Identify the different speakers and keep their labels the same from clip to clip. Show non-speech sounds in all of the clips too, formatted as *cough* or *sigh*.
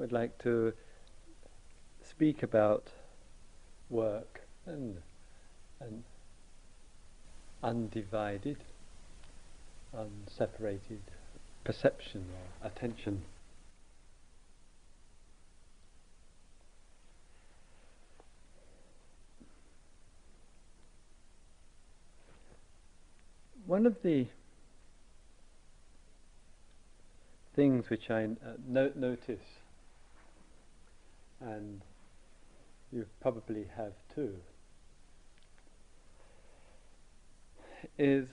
Speaker 1: would like to speak about work and, and undivided, unseparated perception or attention. One of the things which I uh, no- notice, and you probably have too, is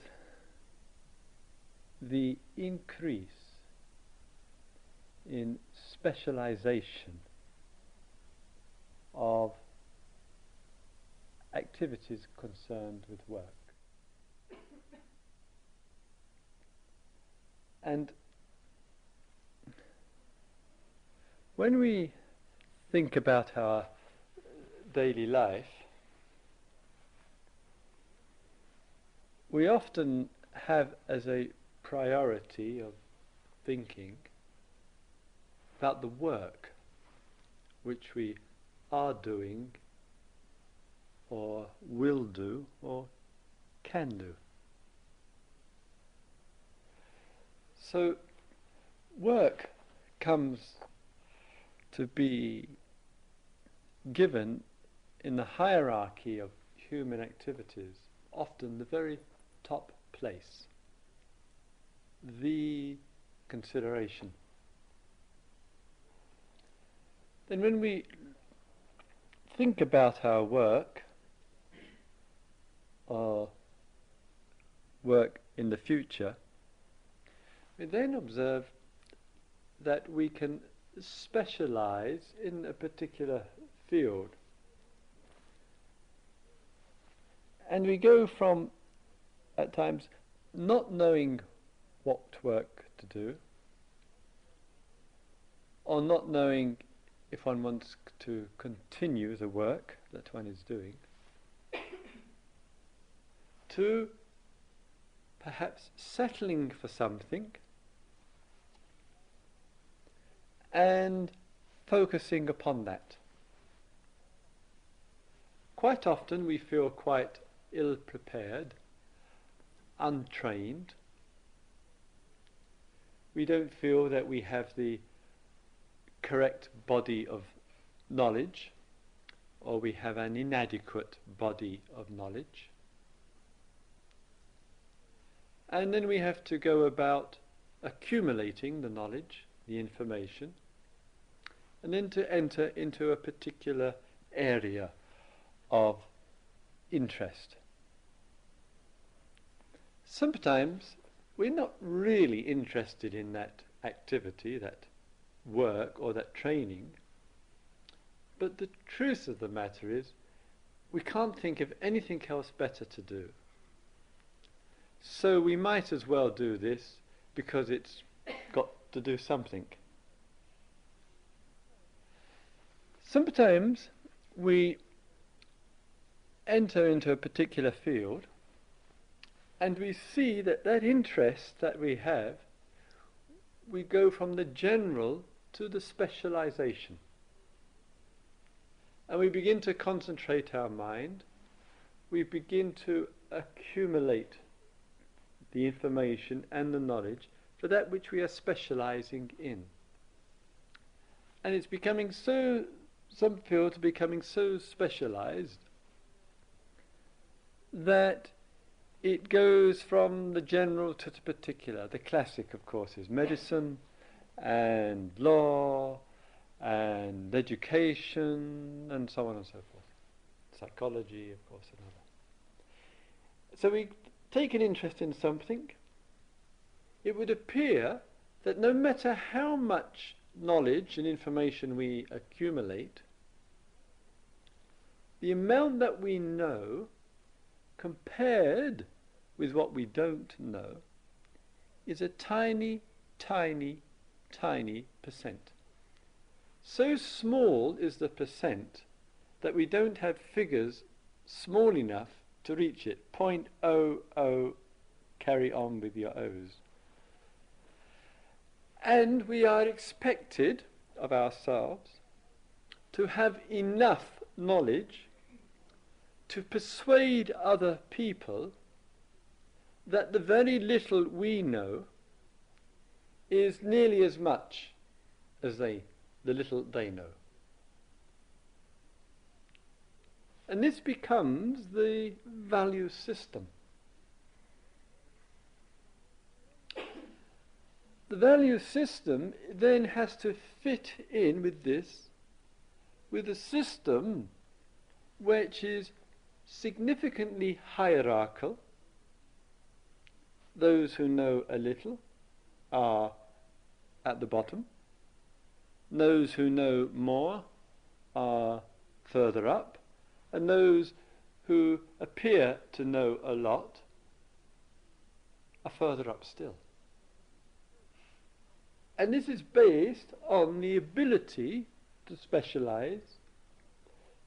Speaker 1: the increase in specialization of activities concerned with work. And when we think about our daily life, we often have as a priority of thinking about the work which we are doing or will do or can do. So, work comes to be given in the hierarchy of human activities, often the very top place, the consideration. Then, when we think about our work, our work in the future, we then observe that we can specialize in a particular field. And we go from, at times, not knowing what work to do, or not knowing if one wants to continue the work that one is doing, to perhaps settling for something and focusing upon that. Quite often we feel quite ill prepared, untrained. We don't feel that we have the correct body of knowledge, or we have an inadequate body of knowledge. And then we have to go about accumulating the knowledge the information, and then to enter into a particular area of interest. Sometimes we're not really interested in that activity, that work, or that training, but the truth of the matter is we can't think of anything else better to do. So we might as well do this because it's got to do something. Sometimes we enter into a particular field and we see that that interest that we have, we go from the general to the specialization. And we begin to concentrate our mind, we begin to accumulate the information and the knowledge for that which we are specializing in. And it's becoming so, some fields are becoming so specialized that it goes from the general to the particular. The classic, of course, is medicine and law and education and so on and so forth. Psychology, of course, another. So we take an interest in something it would appear that no matter how much knowledge and information we accumulate, the amount that we know compared with what we don't know is a tiny, tiny, tiny percent. So small is the percent that we don't have figures small enough to reach it. 0.00 carry on with your O's. And we are expected, of ourselves to have enough knowledge to persuade other people that the very little we know is nearly as much as they, the little they know. And this becomes the value system. The value system then has to fit in with this, with a system which is significantly hierarchical. Those who know a little are at the bottom. Those who know more are further up. And those who appear to know a lot are further up still. And this is based on the ability to specialize,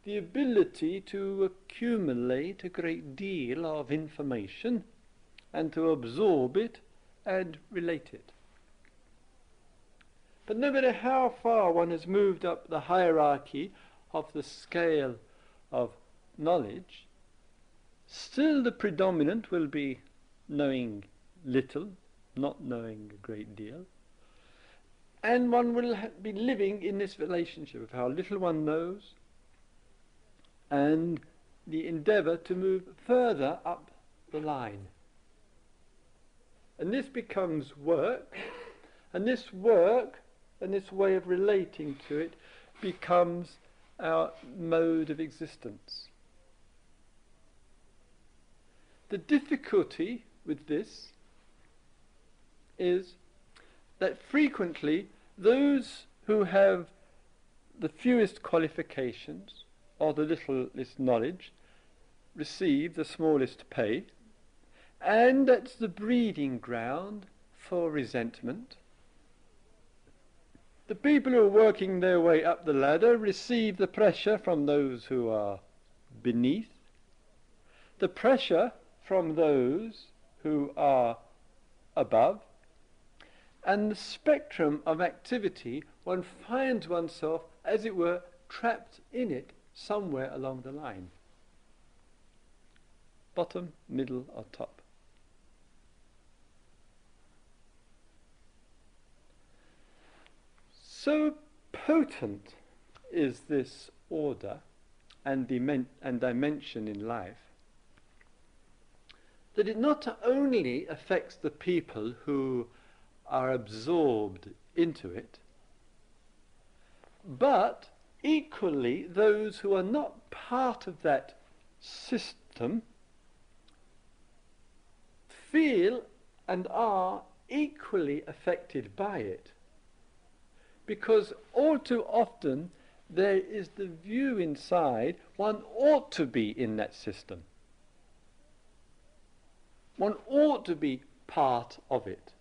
Speaker 1: the ability to accumulate a great deal of information and to absorb it and relate it. But no matter how far one has moved up the hierarchy of the scale of knowledge, still the predominant will be knowing little, not knowing a great deal. And one will ha- be living in this relationship of how little one knows and the endeavour to move further up the line. And this becomes work, and this work and this way of relating to it becomes our mode of existence. The difficulty with this is that frequently those who have the fewest qualifications or the littlest knowledge receive the smallest pay, and that's the breeding ground for resentment. The people who are working their way up the ladder receive the pressure from those who are beneath, the pressure from those who are above, and the spectrum of activity, one finds oneself, as it were, trapped in it somewhere along the line. Bottom, middle, or top. So potent is this order and, dimen- and dimension in life that it not only affects the people who are absorbed into it, but equally those who are not part of that system feel and are equally affected by it. Because all too often there is the view inside one ought to be in that system. One ought to be part of it.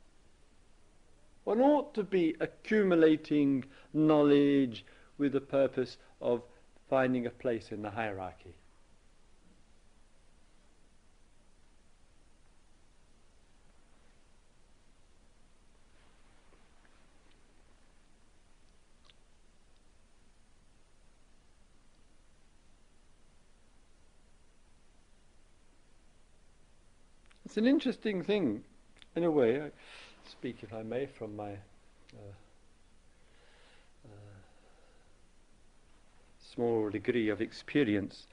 Speaker 1: One ought to be accumulating knowledge with the purpose of finding a place in the hierarchy. It's an interesting thing, in a way. I speak, if I may, from my uh, small degree of experience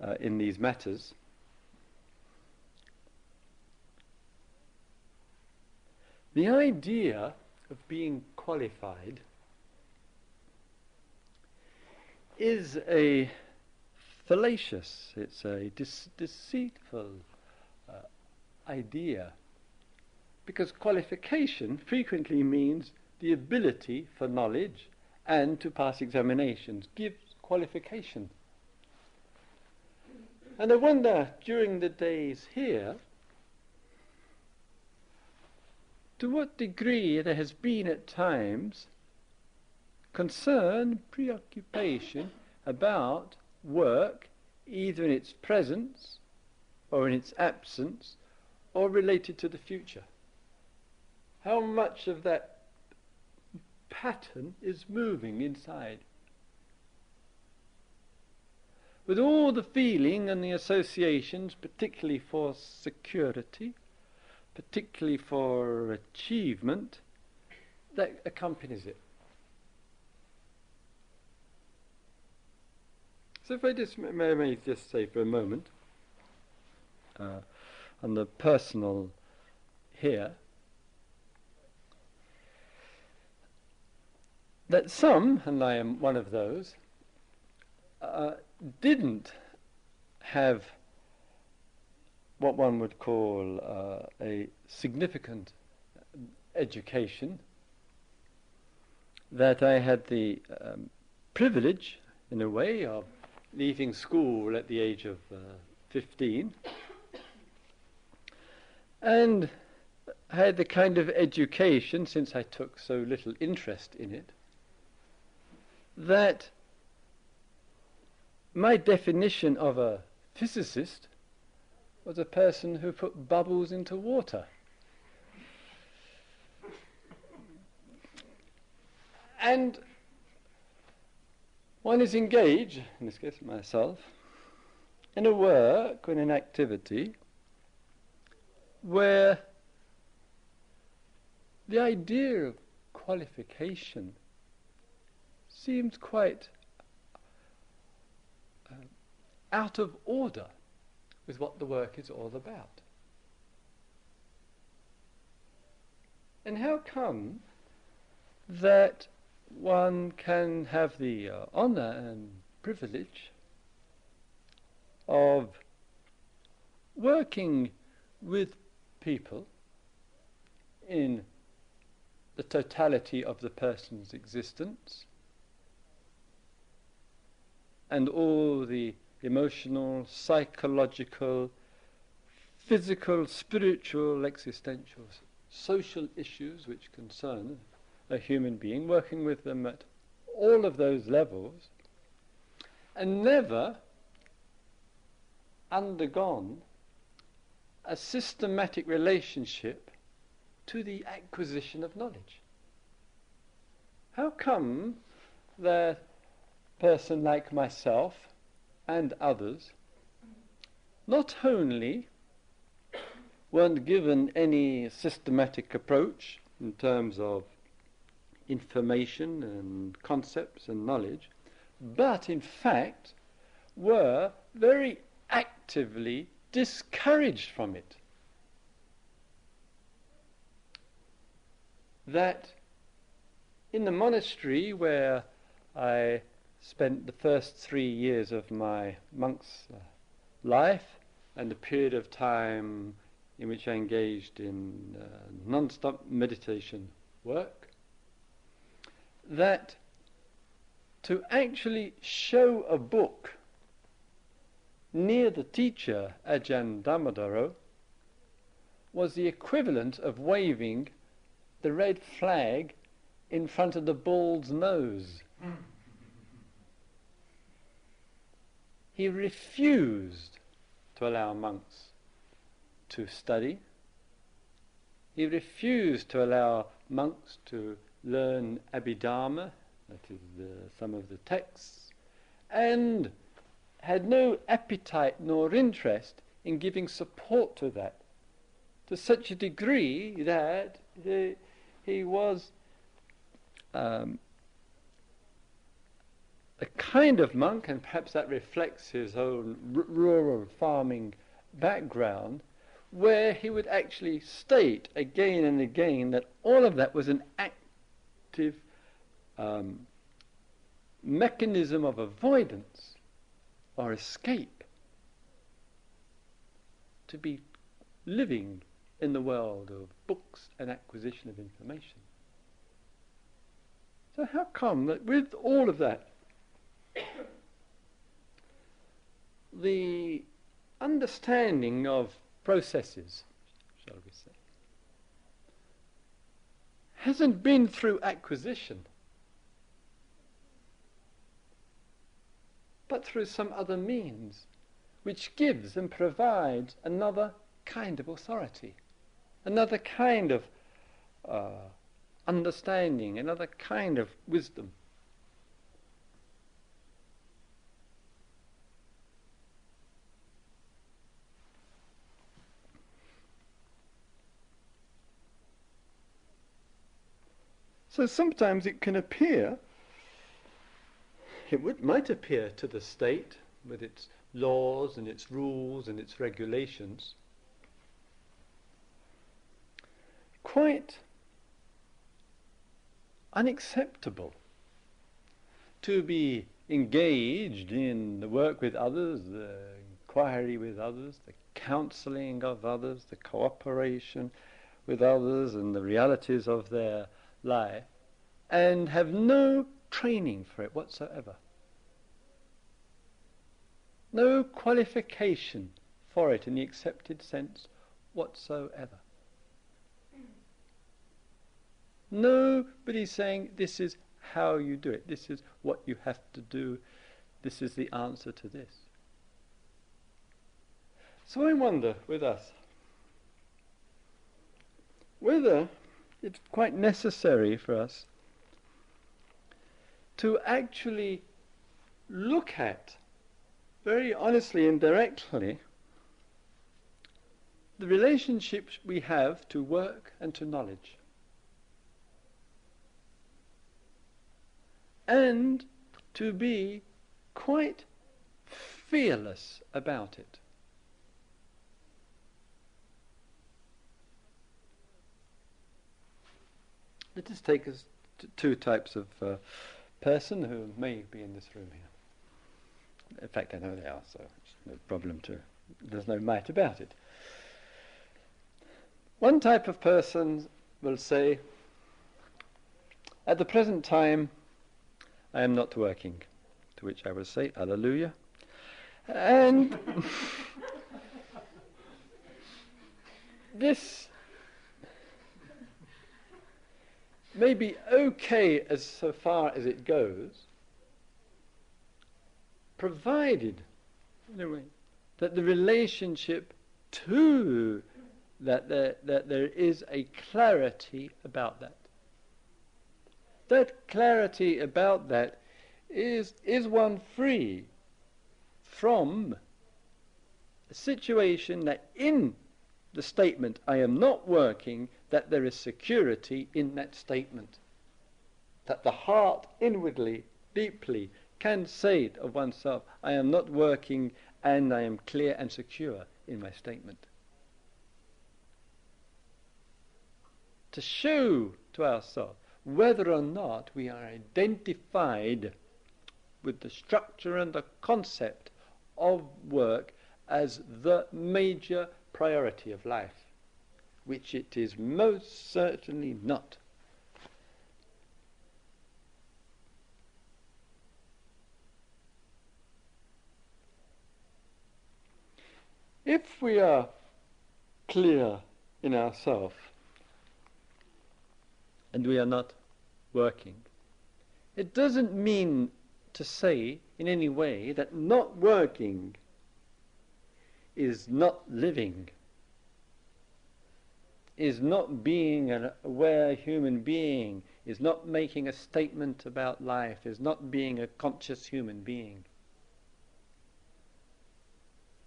Speaker 1: uh, in these matters. The idea of being qualified is a fallacious, it's a deceitful idea. Because qualification frequently means the ability for knowledge and to pass examinations, gives qualification. And I wonder, during the days here, to what degree there has been at times concern, preoccupation about work, either in its presence or in its absence, or related to the future? How much of that pattern is moving inside. With all the feeling and the associations, particularly for security, particularly for achievement, that accompanies it. So if I just may, may just say for a moment, uh, on the personal here, that some, and I am one of those, uh, didn't have what one would call uh, a significant education, that I had the um, privilege, in a way, of leaving school at the age of uh, 15 and had the kind of education, since I took so little interest in it, that my definition of a physicist was a person who put bubbles into water. And one is engaged, in this case myself, in a work, in an activity where the idea of qualification seems quite out of order with what the work is all about. And how come that one can have the uh, honor and privilege of working with people in the totality of the person's existence and all the emotional, psychological, physical, spiritual, existential, social issues which concern a human being, working with them at all of those levels, and never undergone a systematic relationship to the acquisition of knowledge. How come that person like myself and others not only weren't given any systematic approach in terms of information and concepts and knowledge, but in fact were very actively discouraged from it. That in the monastery where I spent the first three years of my monk's uh, life and the period of time in which I engaged in uh, non stop meditation work, that to actually show a book near the teacher, Ajahn Dhammadharo was the equivalent of waving the red flag in front of the bull's nose. He refused to allow monks to study. He refused to allow monks to learn Abhidharma, that is the, some of the texts, and had no appetite nor interest in giving support to that, to such a degree that he, he was um, a kind of monk, and perhaps that reflects his own r- rural farming background, where he would actually state again and again that all of that was an active um, mechanism of avoidance or escape to be living in the world of books and acquisition of information. So, how come that with all of that, the understanding of processes, shall we say, hasn't been through acquisition? but through some other means, which gives and provides another kind of authority, another kind of uh, understanding, another kind of wisdom. So sometimes it can appear, it would, might appear to the state with its laws and its rules and its regulations. Quite unacceptable. To be engaged in the work with others, the inquiry with others, the counseling of others, the cooperation with others and the realities of their lie and have no training for it whatsoever. No qualification for it in the accepted sense whatsoever. Nobody's saying this is how you do it, this is what you have to do, this is the answer to this. So I wonder with us whether it's quite necessary for us to actually look at very honestly and directly the relationships we have to work and to knowledge. And to be quite fearless about it. Let us take us two types of uh, person who may be in this room here. In fact, I know they are, so it's no problem to. There's no might about it. One type of person will say, at the present time, I am not working. To which I will say, Hallelujah. And *laughs* this may be okay as so far as it goes, provided that the relationship to that there, that there is a clarity about that. That clarity about that is, is one free from a situation that in the statement, I am not working, that there is security in that statement. That the heart inwardly, deeply, can say of oneself, I am not working and I am clear and secure in my statement. To show to ourselves whether or not we are identified with the structure and the concept of work as the major priority of life, which it is most certainly not. If we are clear in ourselves and we are not working, it doesn't mean to say in any way that not working is not living, is not being an aware human being, is not making a statement about life, is not being a conscious human being.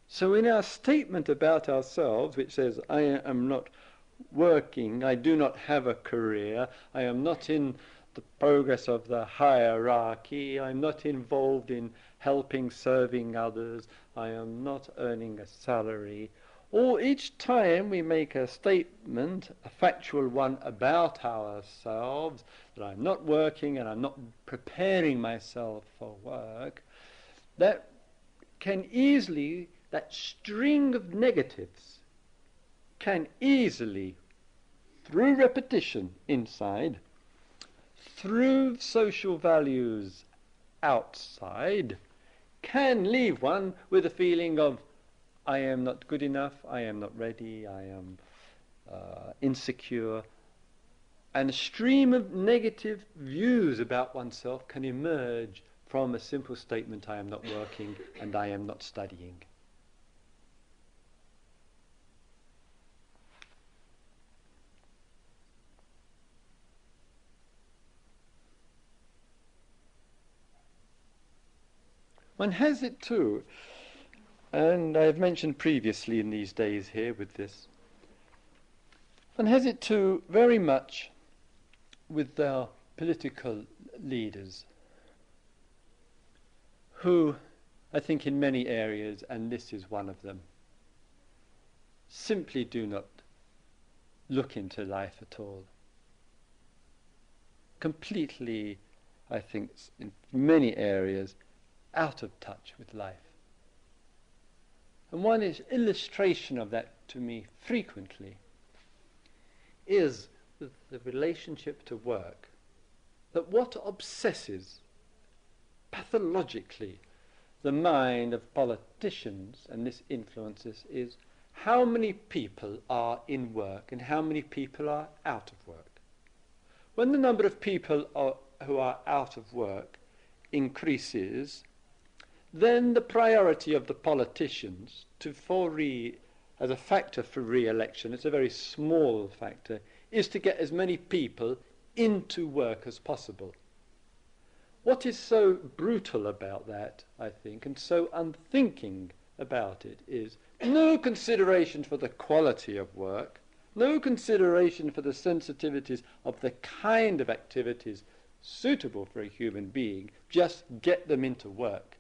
Speaker 1: So, in our statement about ourselves, which says, I am not working, I do not have a career, I am not in the progress of the hierarchy, I'm not involved in helping, serving others, I am not earning a salary. Or each time we make a statement, a factual one about ourselves, that I'm not working and I'm not preparing myself for work, that can easily, that string of negatives can easily, through repetition inside, through social values outside, can leave one with a feeling of, I am not good enough, I am not ready, I am uh, insecure. And a stream of negative views about oneself can emerge from a simple statement I am not working and I am not studying. One has it too and I've mentioned previously in these days here with this, And has it too very much with our political leaders who, I think in many areas, and this is one of them, simply do not look into life at all. Completely, I think, in many areas, out of touch with life. And one is illustration of that to me frequently is the, relationship to work. That what obsesses pathologically the mind of politicians, and this influences, is how many people are in work and how many people are out of work. When the number of people are, who are out of work increases, then the priority of the politicians to for re, as a factor for re-election, it's a very small factor, is to get as many people into work as possible. What is so brutal about that, I think, and so unthinking about it is no consideration for the quality of work, no consideration for the sensitivities of the kind of activities suitable for a human being, just get them into work.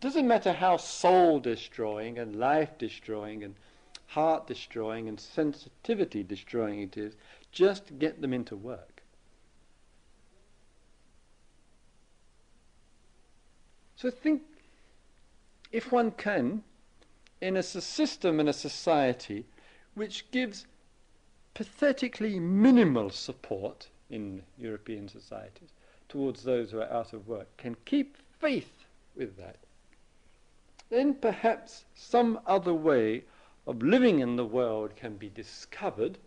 Speaker 1: Doesn't matter how soul destroying and life destroying and heart destroying and sensitivity destroying it is, just get them into work. So think if one can, in a system and a society which gives pathetically minimal support in European societies towards those who are out of work, can keep faith with that, then perhaps some other way of living in the world can be discovered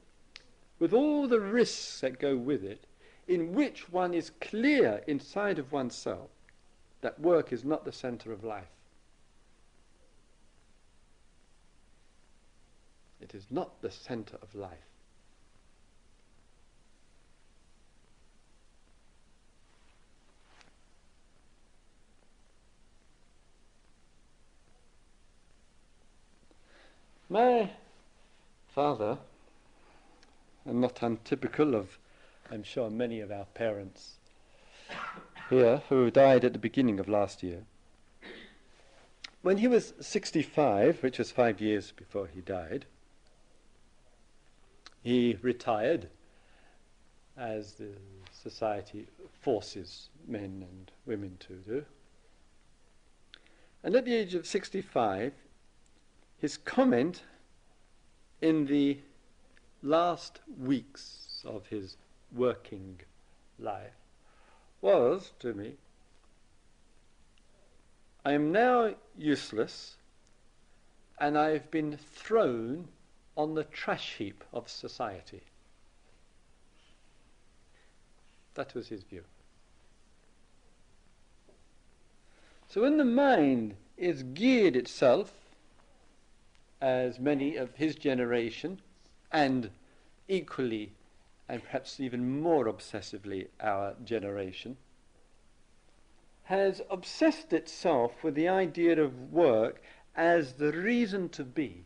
Speaker 1: with all the risks that go with it, in which one is clear inside of oneself that work is not the center of life. It is not the center of life. My father, and not untypical of, I'm sure, many of our parents here, who died at the beginning of last year, when he was 65, which was five years before he died, he retired as the society forces men and women to do. And at the age of 65, his comment in the last weeks of his working life was to me, I am now useless and I've been thrown on the trash heap of society. That was his view. So when the mind is geared itself, as many of his generation, and equally and perhaps even more obsessively our generation, has obsessed itself with the idea of work as the reason to be.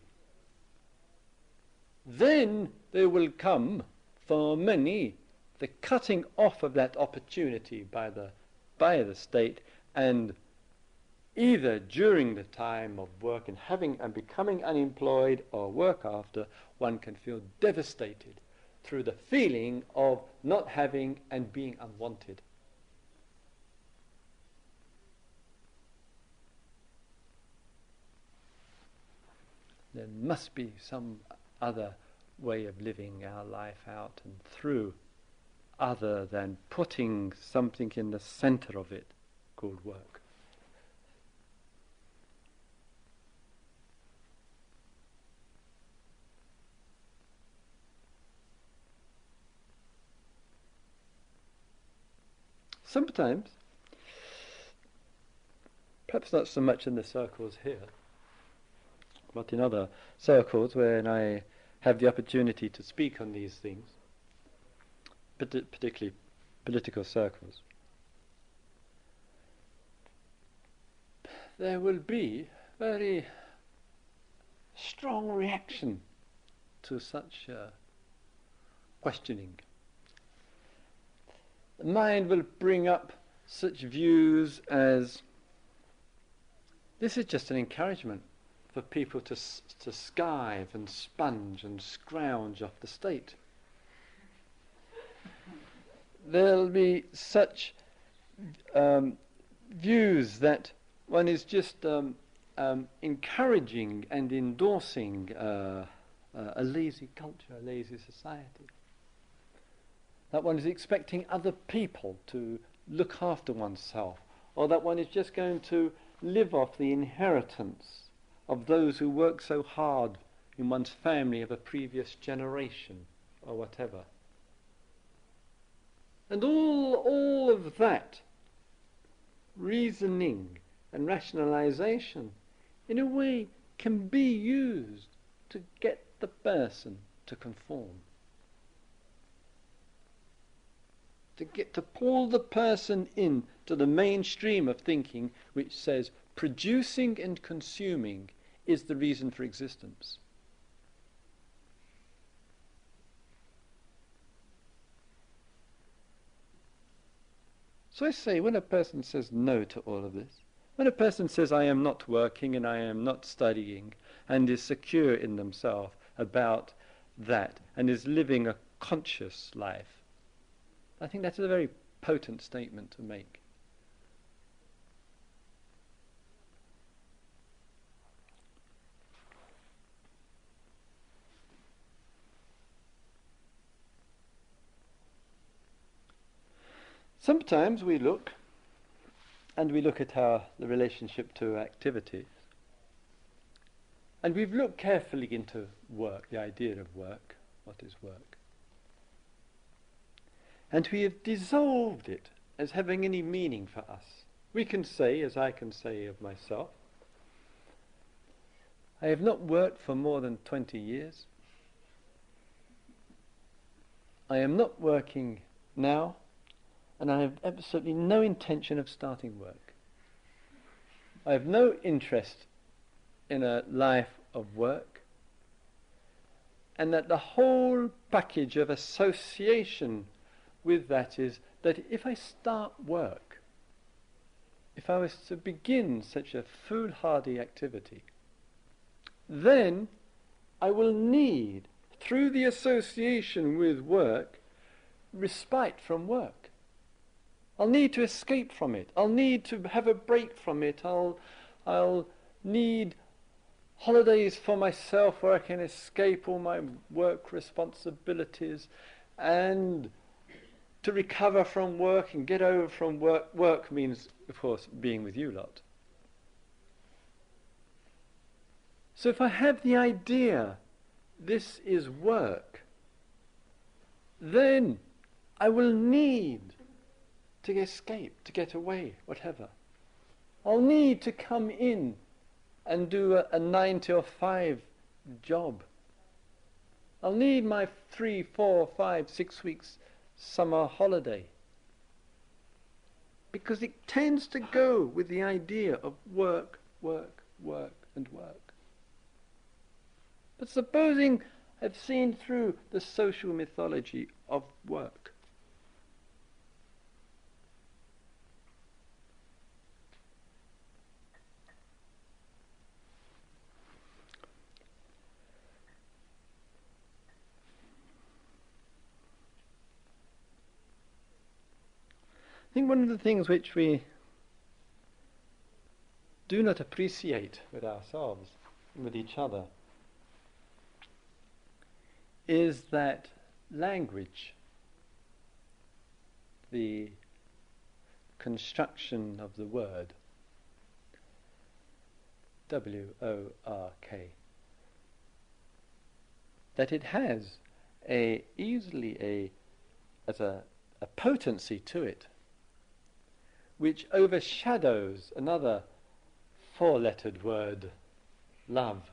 Speaker 1: Then there will come for many the cutting off of that opportunity by the, by the state and either during the time of work and having and becoming unemployed or work after, one can feel devastated through the feeling of not having and being unwanted. There must be some other way of living our life out and through other than putting something in the center of it called work. Sometimes, perhaps not so much in the circles here, but in other circles when I have the opportunity to speak on these things, particularly political circles. there will be very strong reaction to such uh, questioning. The mind will bring up such views as this is just an encouragement for people to, to skive and sponge and scrounge off the state. There'll be such um, views that one is just um, um, encouraging and endorsing uh, uh, a lazy culture, a lazy society. That one is expecting other people to look after oneself, or that one is just going to live off the inheritance of those who work so hard in one's family of a previous generation, or whatever. And all, all of that reasoning and rationalization, in a way, can be used to get the person to conform. To get to pull the person in to the mainstream of thinking which says producing and consuming is the reason for existence. So I say, when a person says no to all of this, when a person says, I am not working and I am not studying, and is secure in themselves about that, and is living a conscious life, I think that's a very potent statement to make. Sometimes we look, and we look at our the relationship to activities, and we've looked carefully into work, the idea of work, what is work, and we have dissolved it as having any meaning for us. We can say, as I can say of myself, I have not worked for more than 20 years. I am not working now and I have absolutely no intention of starting work. I have no interest in a life of work, and that the whole package of association with that is that if I start work, if I was to begin such a foolhardy activity, then I will need, through the association with work, respite from work. I'll need to escape from it. I'll need to have a break from it. I'll, I'll need holidays for myself where I can escape all my work responsibilities and to recover from work and get over from work. Work means, of course, being with you lot. So if I have the idea this is work, then I will need to escape, to get away, whatever. I'll need to come in and do a, a nine till five job. I'll need my three, four, five, six weeks summer holiday. Because it tends to go with the idea of work, work, work, and work. But supposing I've seen through the social mythology of work, think one of the things which we do not appreciate with ourselves, with each other, is that language, the construction of the word, W O R K, that it has a easily a as a, a potency to it which overshadows another four lettered word, love.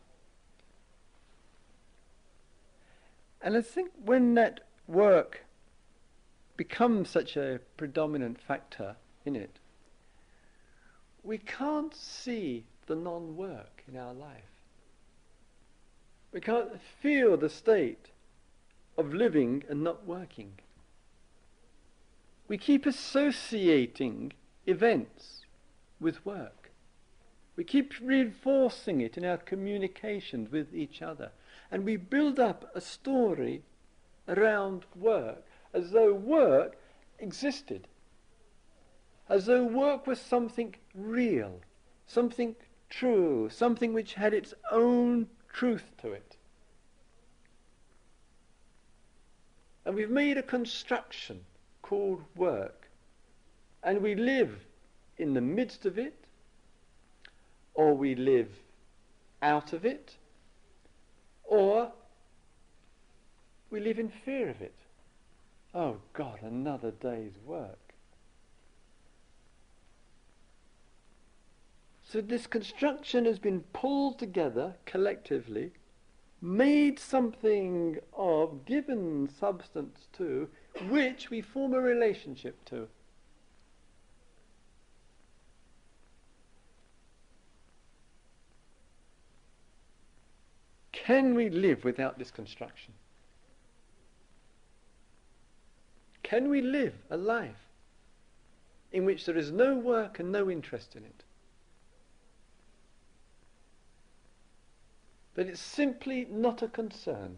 Speaker 1: And I think when that work becomes such a predominant factor in it, we can't see the non work in our life. We can't feel the state of living and not working. We keep associating events with work. We keep reinforcing it in our communications with each other. And we build up a story around work as though work existed, as though work was something real, something true, something which had its own truth to it. And we've made a construction called work, and we live in the midst of it, or we live out of it, or we live in fear of it. Oh God, another day's work. So this construction has been pulled together collectively, made something of, given substance to, which we form a relationship to. Can we live without this construction? Can we live a life in which there is no work and no interest in it? That it's simply not a concern.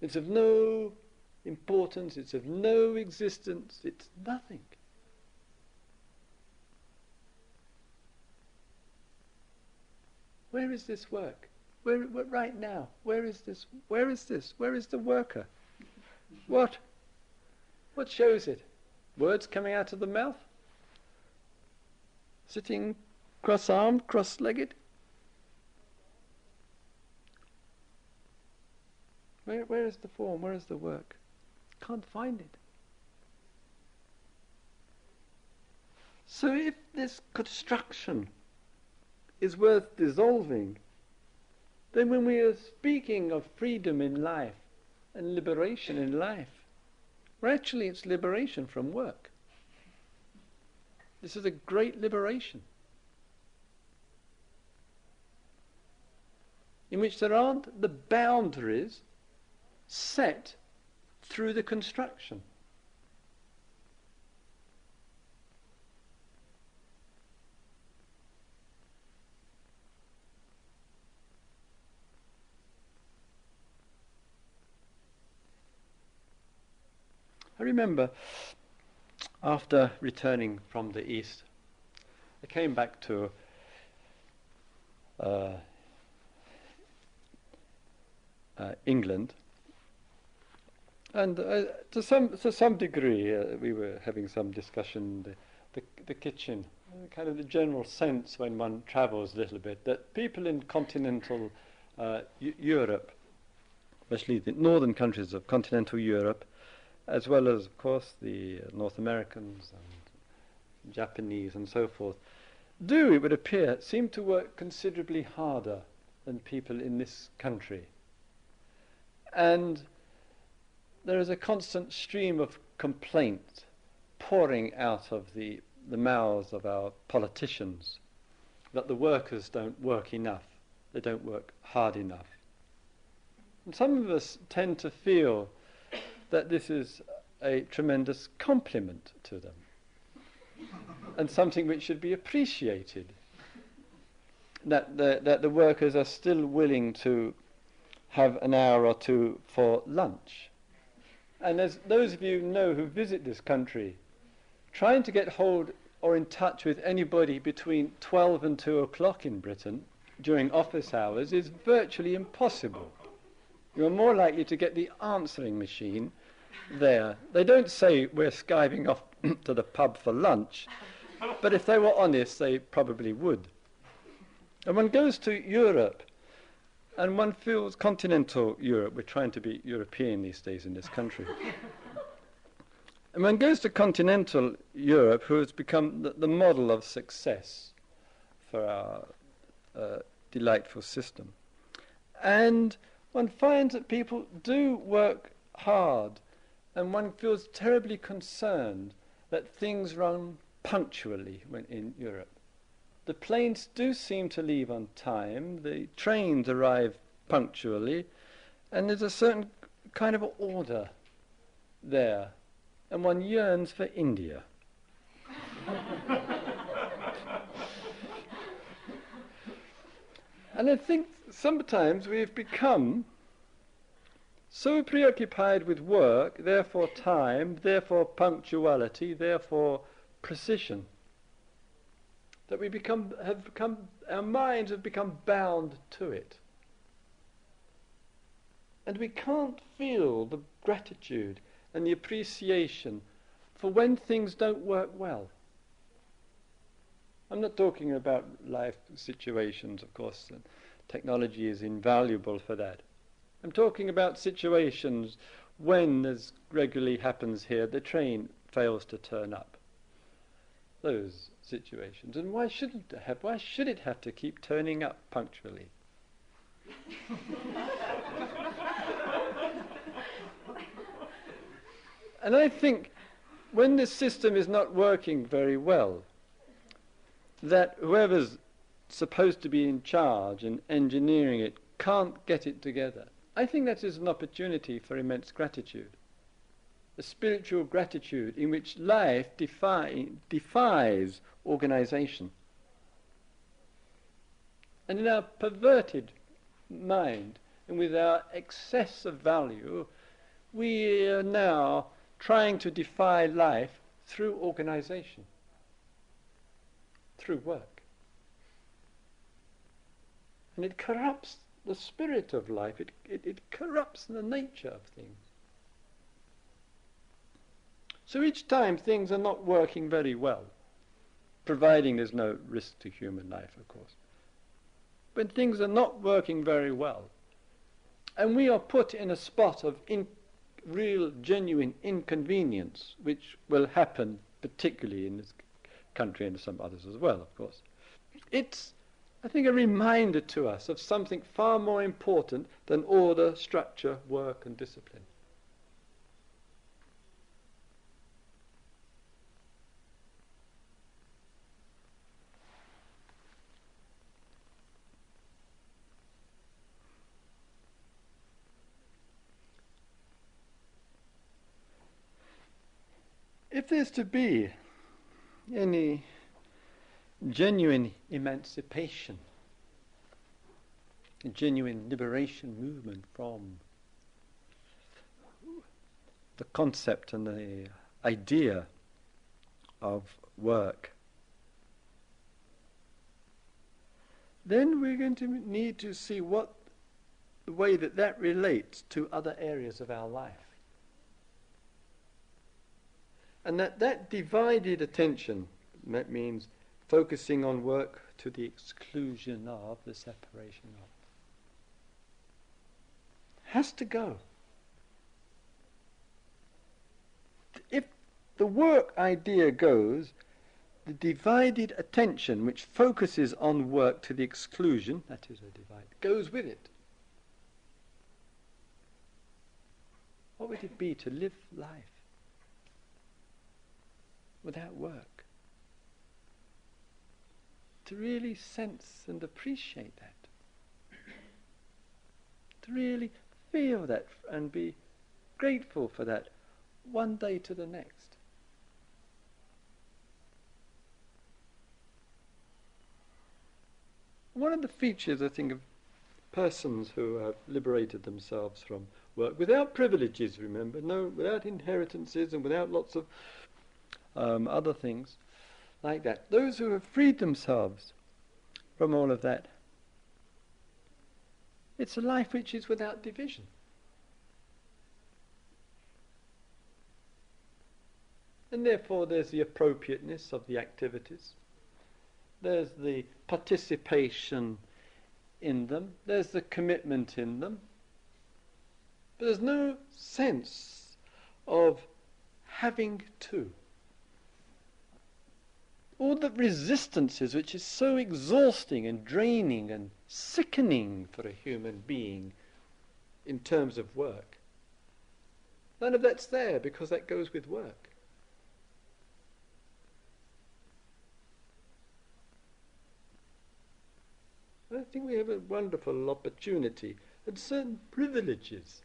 Speaker 1: It's of no importance, it's of no existence, it's nothing. Where is this work? Where, where, right now? Where is this? Where is this? Where is the worker? What? What shows it? Words coming out of the mouth? Sitting cross-armed, cross-legged? Where, where is the form? Where is the work? Can't find it. So if this construction is worth dissolving, then when we are speaking of freedom in life and liberation in life, well, actually it's liberation from work. This is a great liberation. In which there aren't the boundaries set through the construction. I remember after returning from the East, I came back to uh, uh, England. And uh, to some to some degree, uh, we were having some discussion the the, the kitchen, uh, kind of the general sense when one travels a little bit that people in continental uh, Europe, especially the northern countries of continental Europe, as well as of course the uh, North Americans and Japanese and so forth, do it would appear seem to work considerably harder than people in this country, and there is a constant stream of complaint pouring out of the, the mouths of our politicians that the workers don't work enough, they don't work hard enough. And some of us tend to feel that this is a tremendous compliment to them and something which should be appreciated. That the, that the workers are still willing to have an hour or two for lunch and as those of you know who visit this country, trying to get hold or in touch with anybody between 12 and 2 o'clock in Britain during office hours is virtually impossible. You're more likely to get the answering machine there. They don't say we're skiving off *clears throat* to the pub for lunch, but if they were honest, they probably would. And one goes to Europe and one feels continental Europe, we're trying to be European these days in this country. *laughs* and one goes to continental Europe, who has become the, the model of success for our uh, delightful system. And one finds that people do work hard, and one feels terribly concerned that things run punctually when in Europe. The planes do seem to leave on time, the trains arrive punctually, and there's a certain kind of order there, and one yearns for India. *laughs* and I think sometimes we've become so preoccupied with work, therefore time, therefore punctuality, therefore precision, that we become, have become, our minds have become bound to it. And we can't feel the gratitude and the appreciation for when things don't work well. I'm not talking about life situations, of course, technology is invaluable for that. I'm talking about situations when, as regularly happens here, the train fails to turn up. Those situations. And why shouldn't it have why should it have to keep turning up punctually? *laughs* and I think when this system is not working very well, that whoever's supposed to be in charge and engineering it can't get it together. I think that is an opportunity for immense gratitude. A spiritual gratitude in which life defi- defies organization. And in our perverted mind and with our excess of value, we are now trying to defy life through organization, through work. And it corrupts the spirit of life, it, it, it corrupts the nature of things. So each time things are not working very well, providing there's no risk to human life, of course. When things are not working very well, and we are put in a spot of in, real, genuine inconvenience, which will happen particularly in this country and some others as well, of course. It's, I think, a reminder to us of something far more important than order, structure, work, and discipline. if there's to be any genuine emancipation, a genuine liberation movement from the concept and the idea of work, then we're going to need to see what the way that that relates to other areas of our life. And that, that divided attention, that means focusing on work to the exclusion of, the separation of, has to go. If the work idea goes, the divided attention which focuses on work to the exclusion, that is a divide, goes with it. What would it be to live life? without work. To really sense and appreciate that. To really feel that and be grateful for that one day to the next. One of the features, I think, of persons who have liberated themselves from work without privileges, remember, no, without inheritances and without lots of um, other things like that. Those who have freed themselves from all of that, it's a life which is without division. And therefore, there's the appropriateness of the activities. There's the participation in them. There's the commitment in them. But there's no sense of having to all the resistances which is so exhausting and draining and sickening for a human being in terms of work. None of that's there because that goes with work. I think we have a wonderful opportunity and certain privileges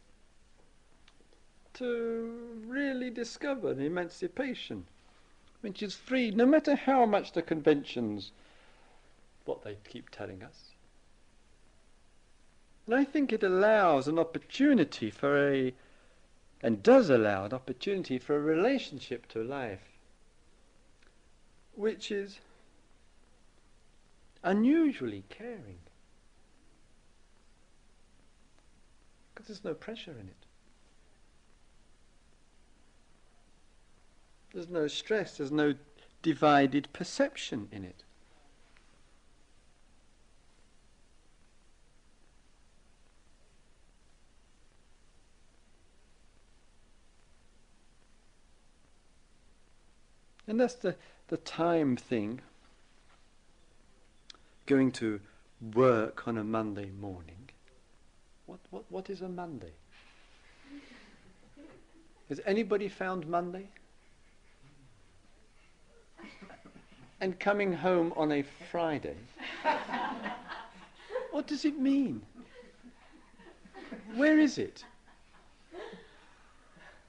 Speaker 1: to really discover an emancipation which is free, no matter how much the conventions, what they keep telling us. And I think it allows an opportunity for a, and does allow an opportunity for a relationship to life, which is unusually caring. Because there's no pressure in it. There's no stress, there's no divided perception in it. And that's the, the time thing. Going to work on a Monday morning. What, what, what is a Monday? Has anybody found Monday? And coming home on a Friday. what does it mean? Where is it?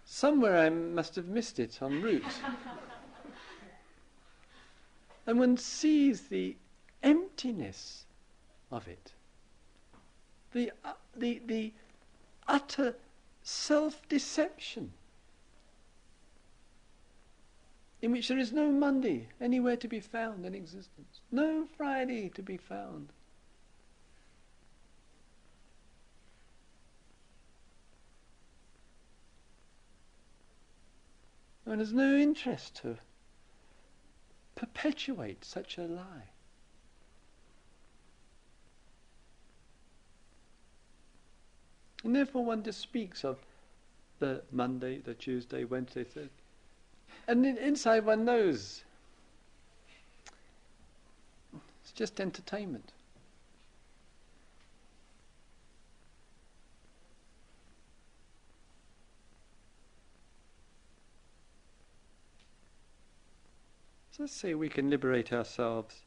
Speaker 1: Somewhere I must have missed it en route. And one sees the emptiness of it, the, uh, the, the utter self deception, in which there is no Monday anywhere to be found in existence, no Friday to be found. And there's no interest to perpetuate such a lie. And therefore one just speaks of the Monday, the Tuesday, Wednesday, Thursday. And inside one knows it's just entertainment. So let's say we can liberate ourselves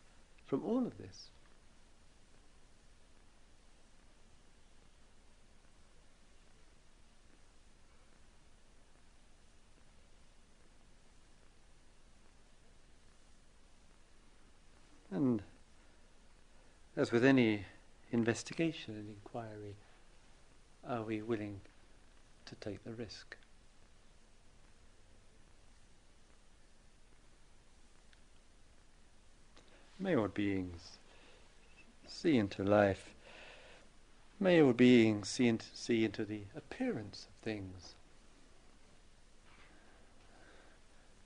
Speaker 1: from all of this. And as with any investigation and inquiry, are we willing to take the risk? May all beings see into life. May all beings see into, see into the appearance of things.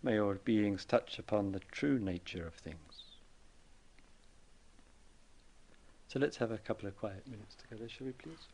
Speaker 1: May all beings touch upon the true nature of things. So let's have a couple of quiet minutes together, shall we please?